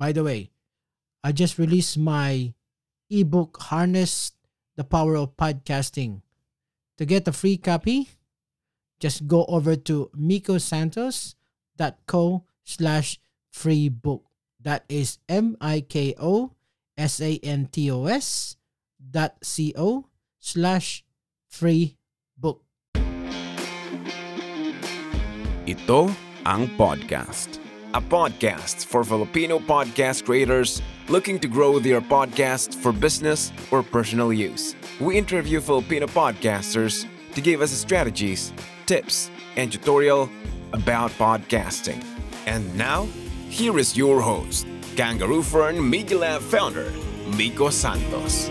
By the way, I just released my ebook Harness the Power of Podcasting. To get a free copy, just go over to mikosantos.co slash free book. That is M-I-K-O S-A-N-T-O-S dot C-O slash free book. Ito ang podcast. A podcast for Filipino podcast creators looking to grow their podcast for business or personal use. We interview Filipino podcasters to give us strategies, tips, and tutorial about podcasting. And now, here is your host, Kangaroo Fern Media Lab founder, Miko Santos.